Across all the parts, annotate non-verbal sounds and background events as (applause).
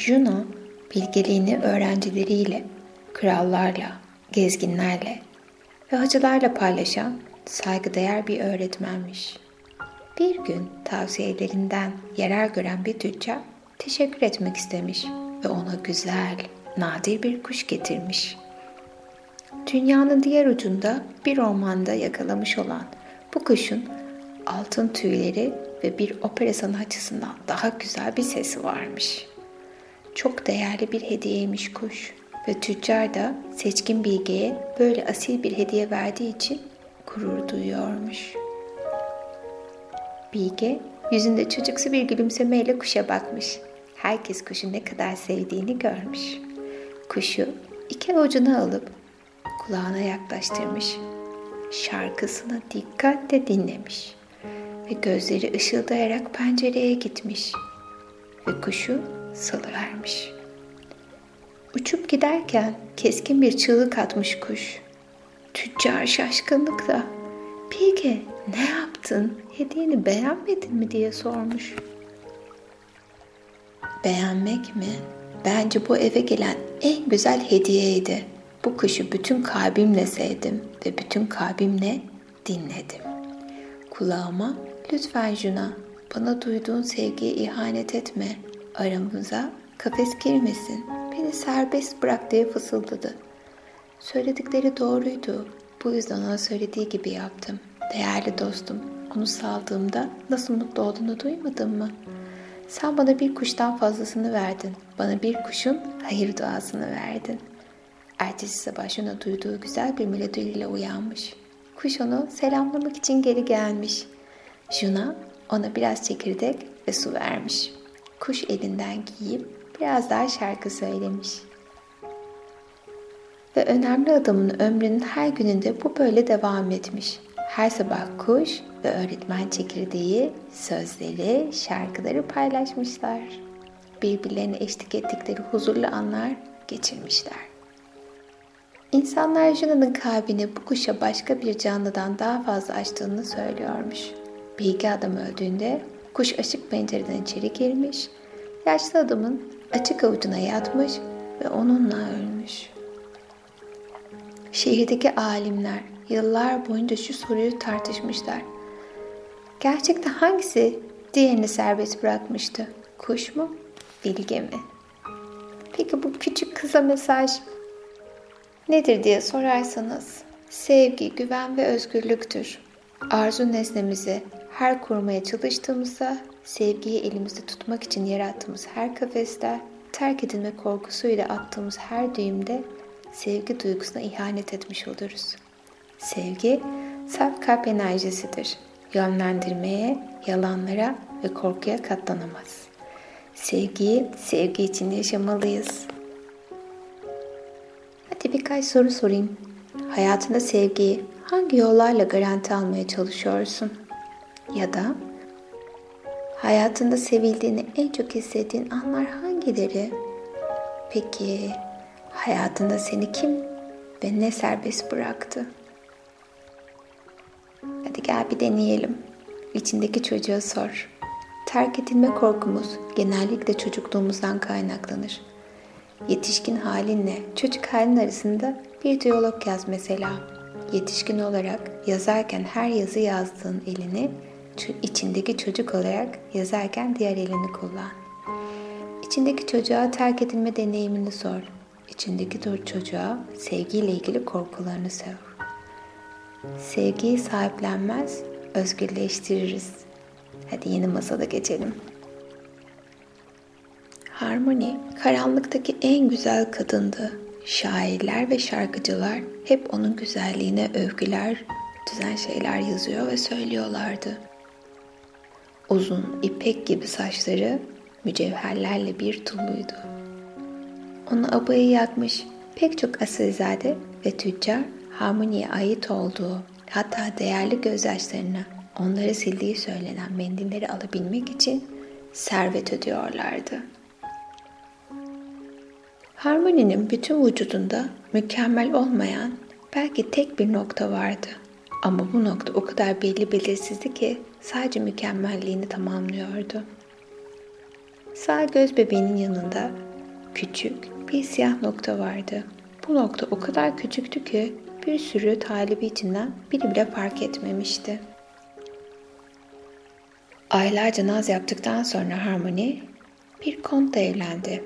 Juno bilgeliğini öğrencileriyle, krallarla, gezginlerle ve hacılarla paylaşan saygıdeğer bir öğretmenmiş. Bir gün tavsiyelerinden yarar gören bir tüccar teşekkür etmek istemiş ve ona güzel, nadir bir kuş getirmiş. Dünyanın diğer ucunda bir ormanda yakalamış olan bu kuşun altın tüyleri ve bir opera sanatçısından daha güzel bir sesi varmış. Çok değerli bir hediyeymiş kuş ve tüccar da seçkin bilgeye böyle asil bir hediye verdiği için gurur duyuyormuş. Bilge yüzünde çocuksu bir gülümsemeyle kuşa bakmış. Herkes kuşu ne kadar sevdiğini görmüş. Kuşu iki avucuna alıp kulağına yaklaştırmış. Şarkısını dikkatle dinlemiş ve gözleri ışıldayarak pencereye gitmiş ve kuşu salıvermiş. Uçup giderken keskin bir çığlık atmış kuş. Tüccar şaşkınlıkla Bilge ne yaptın? Hediyeni beğenmedin mi diye sormuş. Beğenmek mi? Bence bu eve gelen en güzel hediyeydi. Bu kuşu bütün kalbimle sevdim ve bütün kalbimle dinledim. Kulağıma lütfen Juna bana duyduğun sevgiye ihanet etme. Aramıza kafes girmesin. Beni serbest bırak diye fısıldadı. Söyledikleri doğruydu. Bu yüzden ona söylediği gibi yaptım. Değerli dostum, onu saldığımda nasıl mutlu olduğunu duymadın mı? Sen bana bir kuştan fazlasını verdin. Bana bir kuşun hayır duasını verdin. Ertesi sabah şuna duyduğu güzel bir melodiyle uyanmış. Kuş onu selamlamak için geri gelmiş. Juna ona biraz çekirdek ve su vermiş. Kuş elinden giyip biraz daha şarkı söylemiş. Ve önemli adamın ömrünün her gününde bu böyle devam etmiş. Her sabah kuş ve öğretmen çekirdeği, sözleri, şarkıları paylaşmışlar. Birbirlerine eşlik ettikleri huzurlu anlar geçirmişler. İnsanlar Juna'nın kalbini bu kuşa başka bir canlıdan daha fazla açtığını söylüyormuş. Bilgi adam öldüğünde kuş açık pencereden içeri girmiş, yaşlı adamın açık avucuna yatmış ve onunla ölmüş. Şehirdeki alimler yıllar boyunca şu soruyu tartışmışlar. Gerçekten hangisi diğerini serbest bırakmıştı? Kuş mu? Bilge mi? Peki bu küçük kısa mesaj nedir diye sorarsanız sevgi, güven ve özgürlüktür. Arzu nesnemizi her kurmaya çalıştığımızda sevgiyi elimizde tutmak için yarattığımız her kafeste, terk edilme korkusuyla attığımız her düğümde sevgi duygusuna ihanet etmiş oluruz. Sevgi, saf kalp enerjisidir. Yönlendirmeye, yalanlara ve korkuya katlanamaz. Sevgiyi sevgi için yaşamalıyız. Hadi birkaç soru sorayım. Hayatında sevgiyi hangi yollarla garanti almaya çalışıyorsun? Ya da hayatında sevildiğini en çok hissettiğin anlar hangileri? Peki hayatında seni kim ve ne serbest bıraktı? Hadi gel bir deneyelim. İçindeki çocuğa sor. Terk edilme korkumuz genellikle çocukluğumuzdan kaynaklanır. Yetişkin halinle çocuk halin arasında bir diyalog yaz mesela. Yetişkin olarak yazarken her yazı yazdığın elini içindeki çocuk olarak yazarken diğer elini kullan. İçindeki çocuğa terk edilme deneyimini sor. İçindeki çocuğa sevgiyle ilgili korkularını sor. Sevgiyi sahiplenmez, özgürleştiririz. Hadi yeni masada geçelim. Harmony, karanlıktaki en güzel kadındı. Şairler ve şarkıcılar hep onun güzelliğine övgüler, güzel şeyler yazıyor ve söylüyorlardı. Uzun, ipek gibi saçları mücevherlerle bir tulluydu. Onu abayı yakmış pek çok asilzade ve tüccar Harmony'ye ait olduğu hatta değerli gözyaşlarını onlara sildiği söylenen mendilleri alabilmek için servet ödüyorlardı. Harmony'nin bütün vücudunda mükemmel olmayan belki tek bir nokta vardı. Ama bu nokta o kadar belli belirsizdi ki sadece mükemmelliğini tamamlıyordu. Sağ göz bebeğinin yanında küçük bir siyah nokta vardı. Bu nokta o kadar küçüktü ki bir sürü talibi içinden biri bile fark etmemişti. Aylarca naz yaptıktan sonra Harmony bir kontla evlendi.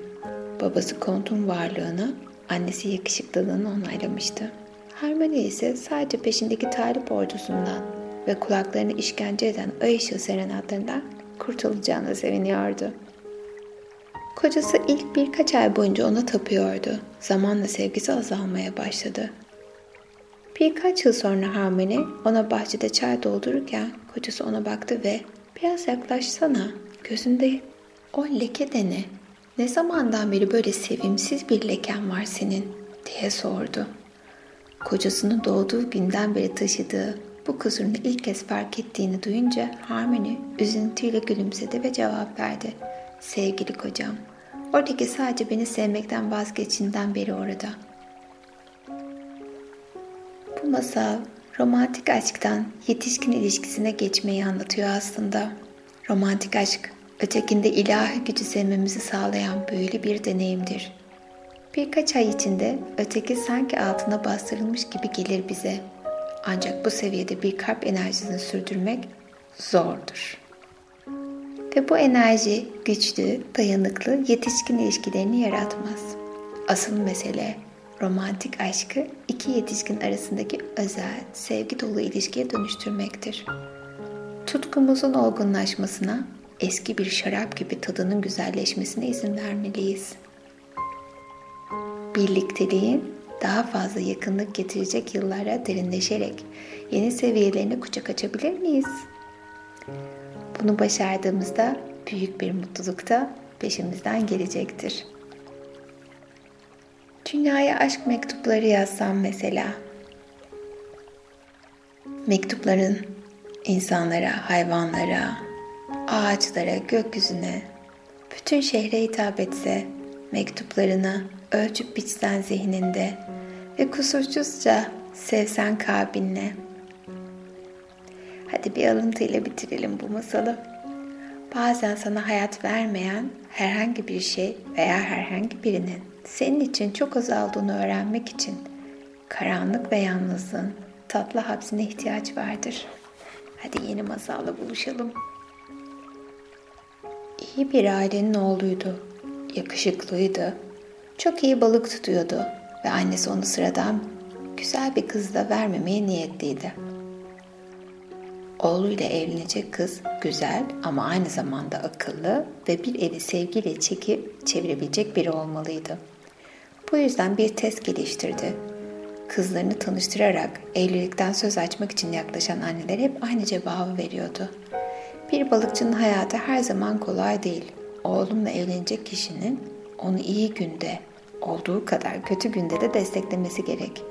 Babası kontun varlığını, annesi yakışıklılığını onaylamıştı. Harmony ise sadece peşindeki talip ordusundan ve kulaklarını işkence eden ay ışığı serenatlarından kurtulacağına seviniyordu. Kocası ilk birkaç ay boyunca ona tapıyordu. Zamanla sevgisi azalmaya başladı. Birkaç yıl sonra Harmony ona bahçede çay doldururken kocası ona baktı ve biraz yaklaşsana gözünde o leke de ne? Ne zamandan beri böyle sevimsiz bir leken var senin diye sordu. Kocasının doğduğu günden beri taşıdığı bu kusurunu ilk kez fark ettiğini duyunca Harmony üzüntüyle gülümsedi ve cevap verdi. Sevgili kocam, oradaki sadece beni sevmekten vazgeçinden beri orada. Bu masal romantik aşktan yetişkin ilişkisine geçmeyi anlatıyor aslında. Romantik aşk, ötekinde ilahi gücü sevmemizi sağlayan böyle bir deneyimdir. Birkaç ay içinde öteki sanki altına bastırılmış gibi gelir bize. Ancak bu seviyede bir kalp enerjisini sürdürmek zordur. Ve bu enerji güçlü, dayanıklı, yetişkin ilişkilerini yaratmaz. Asıl mesele romantik aşkı iki yetişkin arasındaki özel, sevgi dolu ilişkiye dönüştürmektir. Tutkumuzun olgunlaşmasına, eski bir şarap gibi tadının güzelleşmesine izin vermeliyiz. Birlikteliğin daha fazla yakınlık getirecek yıllara derinleşerek yeni seviyelerine kucak açabilir miyiz? Bunu başardığımızda büyük bir mutluluk da peşimizden gelecektir. Dünyaya aşk mektupları yazsam mesela. Mektupların insanlara, hayvanlara, ağaçlara, gökyüzüne, bütün şehre hitap etse, mektuplarını ölçüp biçsen zihninde ve kusursuzca sevsen kalbinle. Hadi bir alıntıyla bitirelim bu masalı. Bazen sana hayat vermeyen herhangi bir şey veya herhangi birinin senin için çok azaldığını öğrenmek için karanlık ve yalnızlığın tatlı hapsine ihtiyaç vardır. Hadi yeni masalla buluşalım. İyi bir ailenin oğluydu. Yakışıklıydı. Çok iyi balık tutuyordu ve annesi onu sıradan güzel bir kızla vermemeye niyetliydi. Oğluyla evlenecek kız güzel ama aynı zamanda akıllı ve bir evi sevgiyle çekip çevirebilecek biri olmalıydı. Bu yüzden bir test geliştirdi. Kızlarını tanıştırarak evlilikten söz açmak için yaklaşan anneler hep aynı cevabı veriyordu. Bir balıkçının hayatı her zaman kolay değil. Oğlumla evlenecek kişinin onu iyi günde olduğu kadar kötü günde de desteklemesi gerek.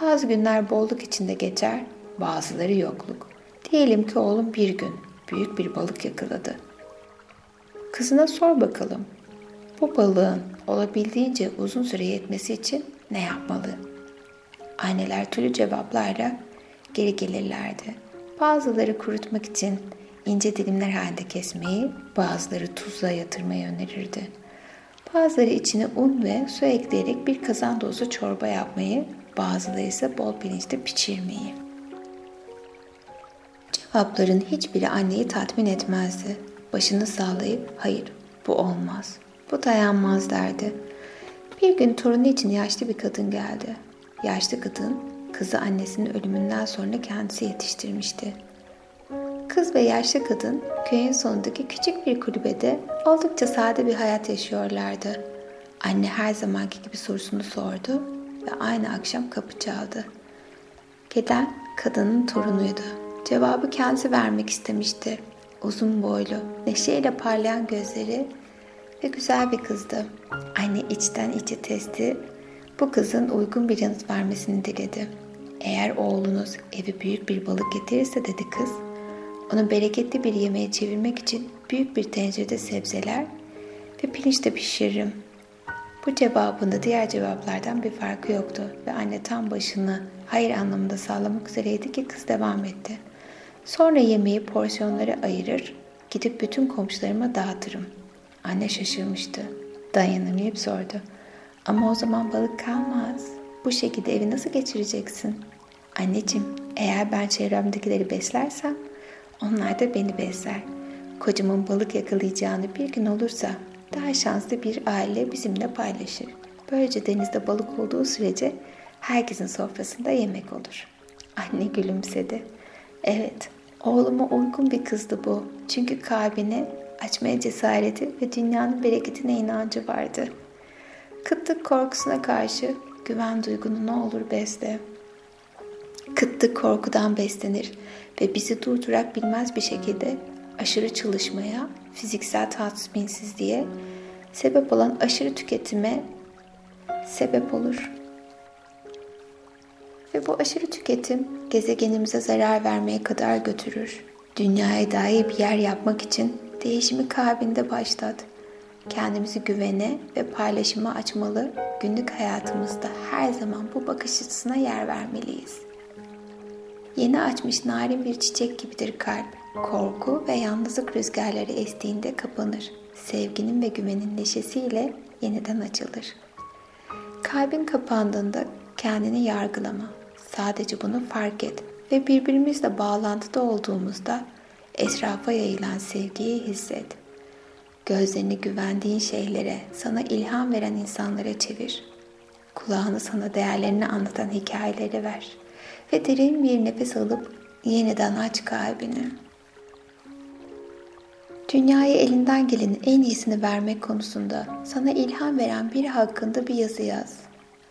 Bazı günler bolluk içinde geçer, bazıları yokluk. Diyelim ki oğlum bir gün büyük bir balık yakaladı. Kızına sor bakalım. Bu balığın olabildiğince uzun süre yetmesi için ne yapmalı? Anneler türlü cevaplarla geri gelirlerdi. Bazıları kurutmak için ince dilimler halinde kesmeyi, bazıları tuzla yatırmayı önerirdi. Bazıları içine un ve su ekleyerek bir kazan dolusu çorba yapmayı, bazıları ise bol pirinçte pişirmeyi. Cevapların hiçbiri anneyi tatmin etmezdi. Başını sağlayıp hayır bu olmaz, bu dayanmaz derdi. Bir gün torunu için yaşlı bir kadın geldi. Yaşlı kadın kızı annesinin ölümünden sonra kendisi yetiştirmişti. Kız ve yaşlı kadın köyün sonundaki küçük bir kulübede oldukça sade bir hayat yaşıyorlardı. Anne her zamanki gibi sorusunu sordu ve aynı akşam kapı çaldı. Gelen kadının torunuydu. Cevabı kendisi vermek istemişti. Uzun boylu, neşeyle parlayan gözleri ve güzel bir kızdı. Anne içten içe testi bu kızın uygun bir yanıt vermesini diledi. Eğer oğlunuz evi büyük bir balık getirirse dedi kız, onu bereketli bir yemeğe çevirmek için büyük bir tencerede sebzeler ve pirinç de pişiririm. Bu cevabında diğer cevaplardan bir farkı yoktu ve anne tam başını hayır anlamında sağlamak üzereydi ki kız devam etti. Sonra yemeği porsiyonlara ayırır, gidip bütün komşularıma dağıtırım. Anne şaşırmıştı. Dayanamayıp sordu. Ama o zaman balık kalmaz. Bu şekilde evi nasıl geçireceksin? Anneciğim, eğer ben çevremdekileri beslersem onlar da beni besler. Kocamın balık yakalayacağını bir gün olursa daha şanslı bir aile bizimle paylaşır. Böylece denizde balık olduğu sürece herkesin sofrasında yemek olur. Anne gülümsedi. Evet, oğluma uygun bir kızdı bu. Çünkü kalbine açmaya cesareti ve dünyanın bereketine inancı vardı. Kıtlık korkusuna karşı güven duygunu ne olur besle. Kıtlık korkudan beslenir ve bizi durdurak bilmez bir şekilde aşırı çalışmaya, fiziksel tatminsizliğe sebep olan aşırı tüketime sebep olur. Ve bu aşırı tüketim gezegenimize zarar vermeye kadar götürür. Dünyaya dahi bir yer yapmak için değişimi kalbinde başlat. Kendimizi güvene ve paylaşıma açmalı, günlük hayatımızda her zaman bu bakış açısına yer vermeliyiz. Yeni açmış narin bir çiçek gibidir kalp. Korku ve yalnızlık rüzgarları estiğinde kapanır. Sevginin ve güvenin neşesiyle yeniden açılır. Kalbin kapandığında kendini yargılama. Sadece bunu fark et ve birbirimizle bağlantıda olduğumuzda etrafa yayılan sevgiyi hisset. Gözlerini güvendiğin şeylere, sana ilham veren insanlara çevir. Kulağını sana değerlerini anlatan hikayeleri ver. Ve derin bir nefes alıp yeniden aç kalbini. Dünyaya elinden gelenin en iyisini vermek konusunda sana ilham veren biri hakkında bir yazı yaz.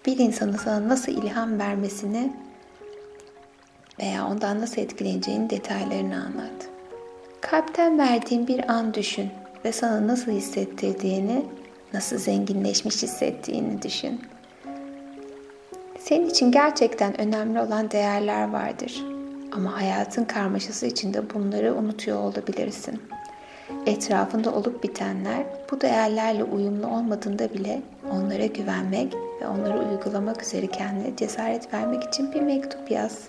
Bir insanın sana nasıl ilham vermesini veya ondan nasıl etkileneceğini detaylarını anlat. Kalpten verdiğin bir an düşün ve sana nasıl hissettirdiğini, nasıl zenginleşmiş hissettiğini düşün. Senin için gerçekten önemli olan değerler vardır. Ama hayatın karmaşası içinde bunları unutuyor olabilirsin. Etrafında olup bitenler bu değerlerle uyumlu olmadığında bile onlara güvenmek ve onları uygulamak üzere kendine cesaret vermek için bir mektup yaz.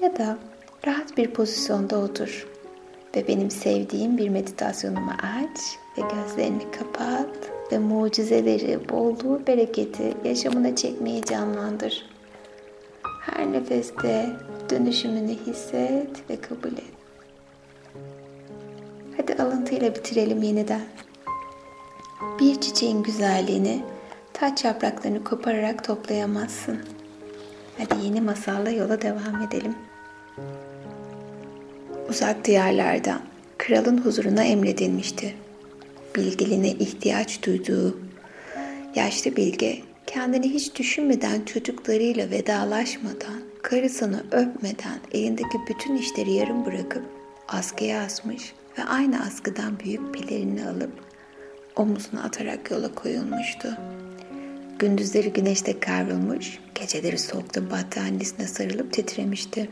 Ya da rahat bir pozisyonda otur ve benim sevdiğim bir meditasyonumu aç ve gözlerini kapat ve mucizeleri, bolluğu, bereketi yaşamına çekmeyi canlandır. Her nefeste dönüşümünü hisset ve kabul et. Hadi alıntıyla bitirelim yeniden. Bir çiçeğin güzelliğini taç yapraklarını kopararak toplayamazsın. Hadi yeni masalla yola devam edelim. Uzak diyarlardan kralın huzuruna emredilmişti. Bilgiliğine ihtiyaç duyduğu yaşlı bilge kendini hiç düşünmeden çocuklarıyla vedalaşmadan, karısını öpmeden elindeki bütün işleri yarım bırakıp askıya asmış ve aynı askıdan büyük pelerini alıp omuzuna atarak yola koyulmuştu. Gündüzleri güneşte kavrulmuş, geceleri soğukta battaniyesine sarılıp titremişti.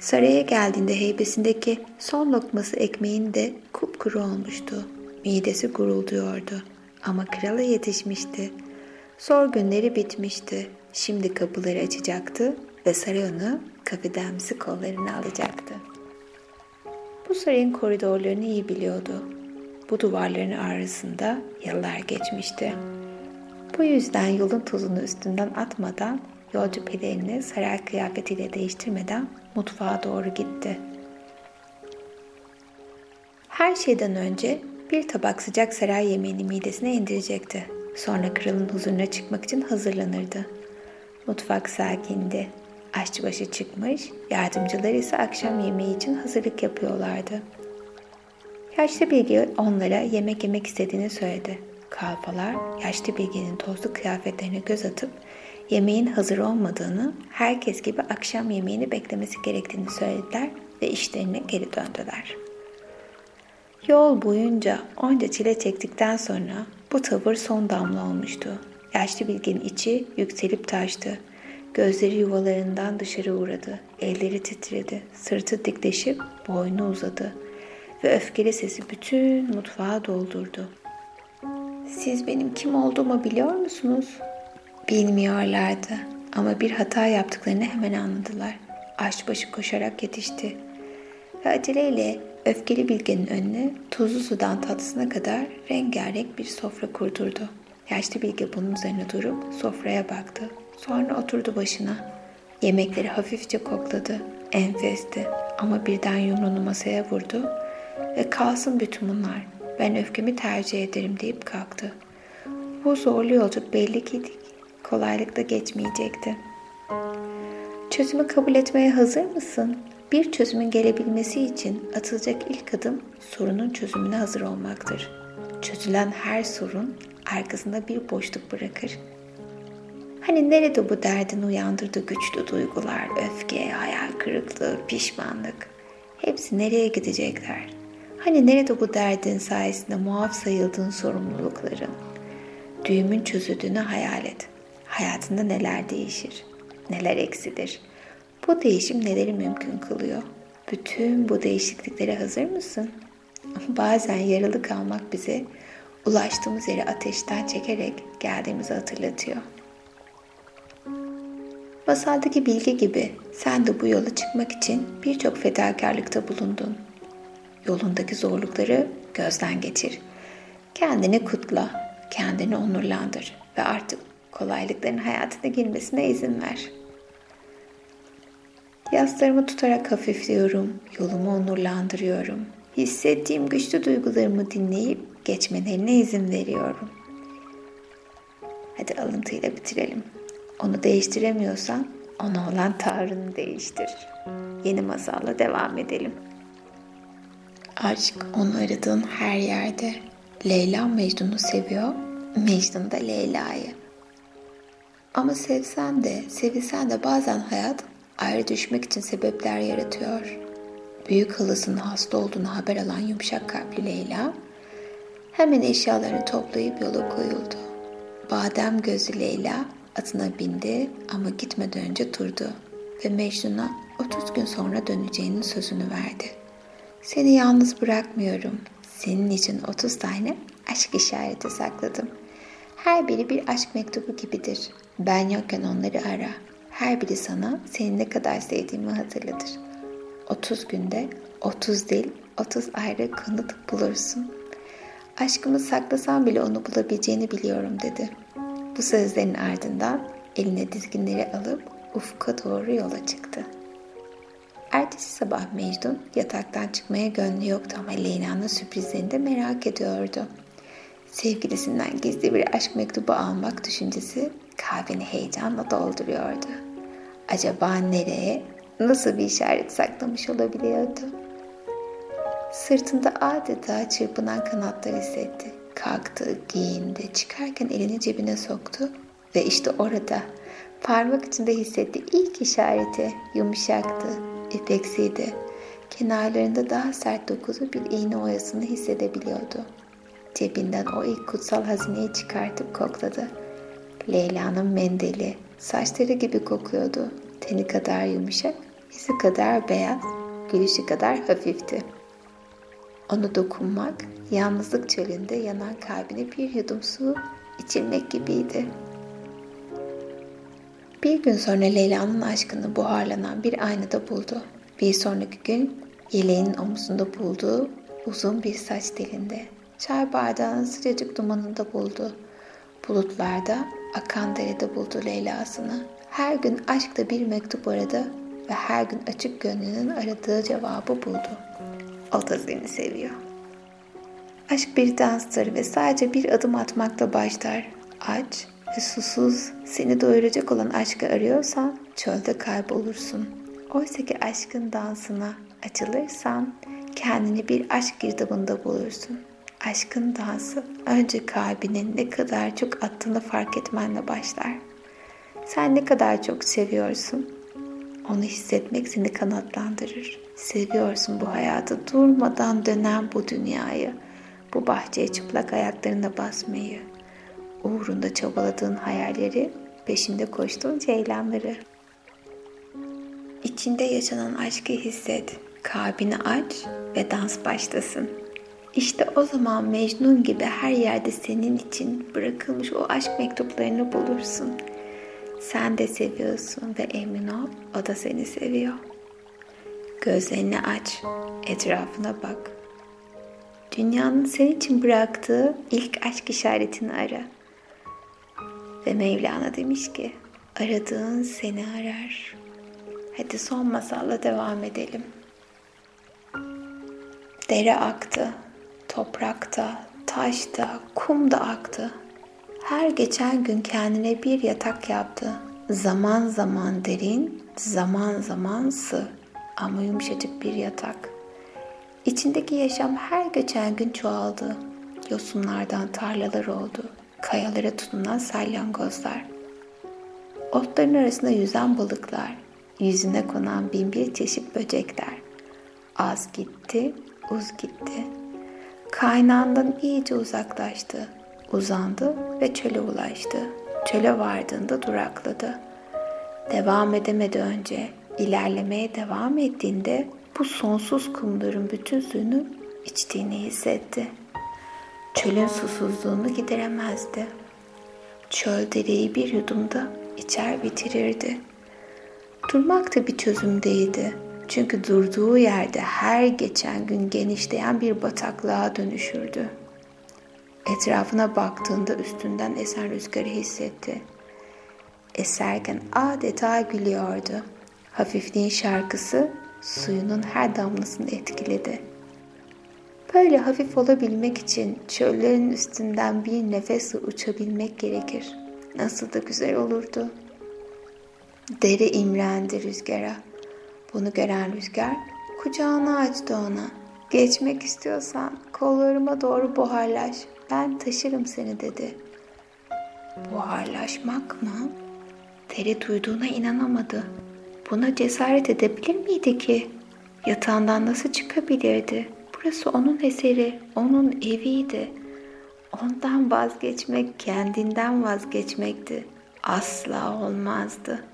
Saraya geldiğinde heybesindeki son lokması ekmeğin de kupkuru olmuştu. Midesi gurulduyordu. Ama krala yetişmişti. Zor günleri bitmişti. Şimdi kapıları açacaktı ve saray onu kafedemsi kollarına alacaktı. Bu sarayın koridorlarını iyi biliyordu. Bu duvarların arasında yıllar geçmişti. Bu yüzden yolun tozunu üstünden atmadan, yolcu pelerini saray kıyafetiyle değiştirmeden mutfağa doğru gitti. Her şeyden önce bir tabak sıcak saray yemeğini midesine indirecekti. Sonra kralın huzuruna çıkmak için hazırlanırdı. Mutfak sakindi. Aşçıbaşı çıkmış, yardımcılar ise akşam yemeği için hazırlık yapıyorlardı. Yaşlı bilgi onlara yemek yemek istediğini söyledi. Kalfalar yaşlı bilginin tozlu kıyafetlerine göz atıp yemeğin hazır olmadığını, herkes gibi akşam yemeğini beklemesi gerektiğini söylediler ve işlerine geri döndüler. Yol boyunca onca çile çektikten sonra bu tavır son damla olmuştu. Yaşlı bilginin içi yükselip taştı. Gözleri yuvalarından dışarı uğradı. Elleri titredi. Sırtı dikleşip boynu uzadı. Ve öfkeli sesi bütün mutfağı doldurdu. Siz benim kim olduğumu biliyor musunuz? Bilmiyorlardı ama bir hata yaptıklarını hemen anladılar. Aşçıbaşı koşarak yetişti ve aceleyle öfkeli bilgenin önüne tuzlu sudan tatlısına kadar rengarenk bir sofra kurdurdu. Yaşlı bilge bunun üzerine durup sofraya baktı. Sonra oturdu başına. Yemekleri hafifçe kokladı. Enfesti. Ama birden yumruğunu masaya vurdu ve kalsın bütün bunlar. Ben öfkemi tercih ederim deyip kalktı. Bu zorlu yolculuk belli ki kolaylıkla geçmeyecekti. Çözümü kabul etmeye hazır mısın? Bir çözümün gelebilmesi için atılacak ilk adım sorunun çözümüne hazır olmaktır. Çözülen her sorun arkasında bir boşluk bırakır. Hani nerede bu derdin uyandırdığı güçlü duygular, öfke, hayal kırıklığı, pişmanlık? Hepsi nereye gidecekler? Hani nerede bu derdin sayesinde muaf sayıldığın sorumlulukların? Düğümün çözüldüğünü hayal et. Hayatında neler değişir? Neler eksilir? Bu değişim neleri mümkün kılıyor? Bütün bu değişikliklere hazır mısın? (laughs) Bazen yaralı kalmak bize ulaştığımız yeri ateşten çekerek geldiğimizi hatırlatıyor. Masaldaki bilgi gibi sen de bu yola çıkmak için birçok fedakarlıkta bulundun. Yolundaki zorlukları gözden geçir. Kendini kutla, kendini onurlandır ve artık kolaylıkların hayatına girmesine izin ver. Yaslarımı tutarak hafifliyorum, yolumu onurlandırıyorum. Hissettiğim güçlü duygularımı dinleyip geçmelerine izin veriyorum. Hadi alıntıyla bitirelim. Onu değiştiremiyorsan ona olan tavrını değiştir. Yeni masalla devam edelim. Aşk onu aradığın her yerde. Leyla Mecnun'u seviyor, Mecnun da Leyla'yı. Ama sevsen de, sevilsen de bazen hayat ayrı düşmek için sebepler yaratıyor. Büyük halasının hasta olduğunu haber alan yumuşak kalpli Leyla hemen eşyalarını toplayıp yola koyuldu. Badem gözlü Leyla atına bindi ama gitmeden önce durdu ve Mecnun'a 30 gün sonra döneceğinin sözünü verdi. Seni yalnız bırakmıyorum. Senin için 30 tane aşk işareti sakladım. Her biri bir aşk mektubu gibidir. Ben yokken onları ara. Her biri sana seni ne kadar sevdiğimi hatırlatır. 30 günde 30 dil, 30 ayrı kanıt bulursun. Aşkımı saklasan bile onu bulabileceğini biliyorum dedi. Bu sözlerin ardından eline dizginleri alıp ufka doğru yola çıktı. Ertesi sabah Mecnun yataktan çıkmaya gönlü yoktu ama Leyla'nın sürprizlerini de merak ediyordu. Sevgilisinden gizli bir aşk mektubu almak düşüncesi kalbini heyecanla dolduruyordu. Acaba nereye, nasıl bir işaret saklamış olabiliyordu? Sırtında adeta çırpınan kanatlar hissetti. Kalktı, giyindi, çıkarken elini cebine soktu ve işte orada parmak içinde hissetti ilk işareti yumuşaktı, ipeksiydi. Kenarlarında daha sert dokuzu bir iğne oyasını hissedebiliyordu. Cebinden o ilk kutsal hazineyi çıkartıp kokladı. Leyla'nın mendeli, saçları gibi kokuyordu. Teni kadar yumuşak, yüzü kadar beyaz, gülüşü kadar hafifti. Onu dokunmak, yalnızlık çölünde yanan kalbine bir yudum su içirmek gibiydi. Bir gün sonra Leyla'nın aşkını buharlanan bir aynada buldu. Bir sonraki gün yeleğinin omuzunda bulduğu uzun bir saç telinde. Çay bardağının sıcacık dumanında buldu. Bulutlarda, akan derede buldu Leyla'sını. Her gün aşkta bir mektup aradı ve her gün açık gönlünün aradığı cevabı buldu. O da seni seviyor. Aşk bir danstır ve sadece bir adım atmakla başlar. Aç ve susuz seni doyuracak olan aşkı arıyorsan çölde kaybolursun. Oysa ki aşkın dansına açılırsan kendini bir aşk girdabında bulursun. Aşkın dansı önce kalbinin ne kadar çok attığını fark etmenle başlar. Sen ne kadar çok seviyorsun. Onu hissetmek seni kanatlandırır. Seviyorsun bu hayatı, durmadan dönen bu dünyayı, bu bahçeye çıplak ayaklarına basmayı, uğrunda çabaladığın hayalleri, peşinde koştuğun ceylanları. İçinde yaşanan aşkı hisset, kalbini aç ve dans başlasın. İşte o zaman Mecnun gibi her yerde senin için bırakılmış o aşk mektuplarını bulursun. Sen de seviyorsun ve emin ol o da seni seviyor. Gözlerini aç, etrafına bak. Dünyanın senin için bıraktığı ilk aşk işaretini ara. Ve Mevlana demiş ki, aradığın seni arar. Hadi son masalla devam edelim. Dere aktı, toprakta, taşta, kum da aktı. Her geçen gün kendine bir yatak yaptı. Zaman zaman derin, zaman zaman sığ ama yumuşacık bir yatak. İçindeki yaşam her geçen gün çoğaldı. Yosunlardan tarlalar oldu. Kayalara tutunan salyangozlar. Otların arasında yüzen balıklar. Yüzüne konan bin bir çeşit böcekler. Az gitti, uz gitti. Kaynağından iyice uzaklaştı. Uzandı ve çöle ulaştı. Çöle vardığında durakladı. Devam edemedi önce. İlerlemeye devam ettiğinde bu sonsuz kumların bütün suyunu içtiğini hissetti. Çölün susuzluğunu gideremezdi. Çöl dereyi bir yudumda içer bitirirdi. Durmak da bir çözüm değildi. Çünkü durduğu yerde her geçen gün genişleyen bir bataklığa dönüşürdü. Etrafına baktığında üstünden esen rüzgarı hissetti. Eserken adeta gülüyordu. Hafifliğin şarkısı suyunun her damlasını etkiledi. Böyle hafif olabilmek için çöllerin üstünden bir nefesle uçabilmek gerekir. Nasıl da güzel olurdu. Dere imrendi rüzgara. Bunu gören rüzgar kucağını açtı ona. Geçmek istiyorsan kollarıma doğru buharlaş. Ben taşırım seni dedi. Buharlaşmak mı? Dere duyduğuna inanamadı. Buna cesaret edebilir miydi ki? Yatağından nasıl çıkabilirdi? Burası onun eseri, onun eviydi. Ondan vazgeçmek kendinden vazgeçmekti. Asla olmazdı.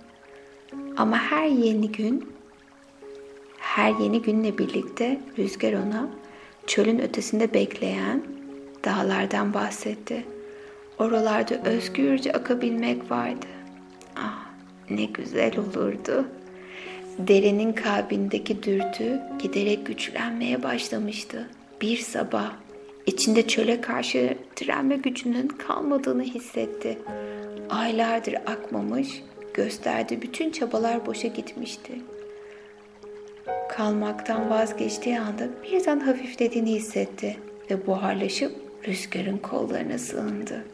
Ama her yeni gün, her yeni günle birlikte rüzgar ona çölün ötesinde bekleyen dağlardan bahsetti. Oralarda özgürce akabilmek vardı. Ah ne güzel olurdu. Derenin kalbindeki dürtü giderek güçlenmeye başlamıştı. Bir sabah içinde çöle karşı direnme gücünün kalmadığını hissetti. Aylardır akmamış, gösterdiği bütün çabalar boşa gitmişti. Kalmaktan vazgeçtiği anda birden hafiflediğini hissetti ve buharlaşıp rüzgarın kollarına sığındı.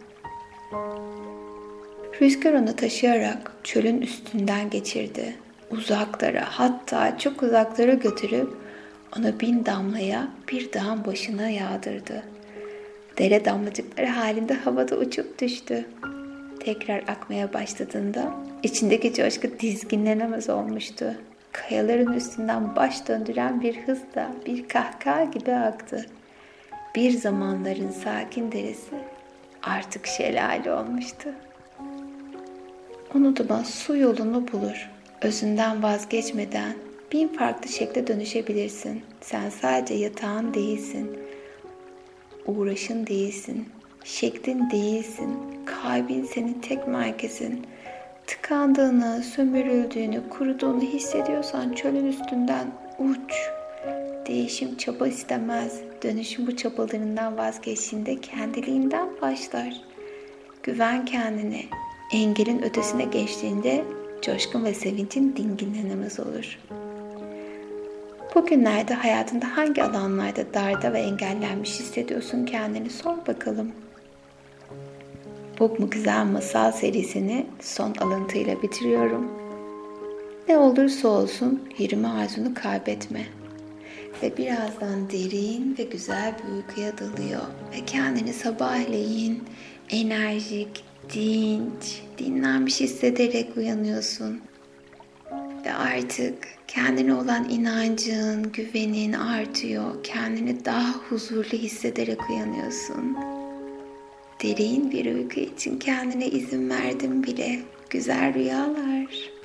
Rüzgar onu taşıyarak çölün üstünden geçirdi. Uzaklara hatta çok uzaklara götürüp onu bin damlaya bir dağın başına yağdırdı. Dere damlacıkları halinde havada uçup düştü. Tekrar akmaya başladığında içindeki coşku dizginlenemez olmuştu. Kayaların üstünden baş döndüren bir hızla bir kahkaha gibi aktı. Bir zamanların sakin deresi artık şelale olmuştu. Unutma su yolunu bulur. Özünden vazgeçmeden bin farklı şekle dönüşebilirsin. Sen sadece yatağın değilsin. Uğraşın değilsin. Şeklin değilsin. Kalbin senin tek merkezin. Tıkandığını, sömürüldüğünü, kuruduğunu hissediyorsan çölün üstünden uç. Değişim çaba istemez. Dönüşüm bu çabalarından vazgeçtiğinde kendiliğinden başlar. Güven kendine. Engelin ötesine geçtiğinde coşkun ve sevincin dinginlenemez olur. Bugünlerde hayatında hangi alanlarda darda ve engellenmiş hissediyorsun kendini sor bakalım. Bu mu güzel masal serisini son alıntıyla bitiriyorum. Ne olursa olsun yürüme arzunu kaybetme. Ve birazdan derin ve güzel bir uykuya dalıyor. Ve kendini sabahleyin enerjik, dinç, dinlenmiş hissederek uyanıyorsun. Ve artık kendine olan inancın, güvenin artıyor. Kendini daha huzurlu hissederek uyanıyorsun. Derin bir uyku için kendine izin verdim bile. Güzel rüyalar.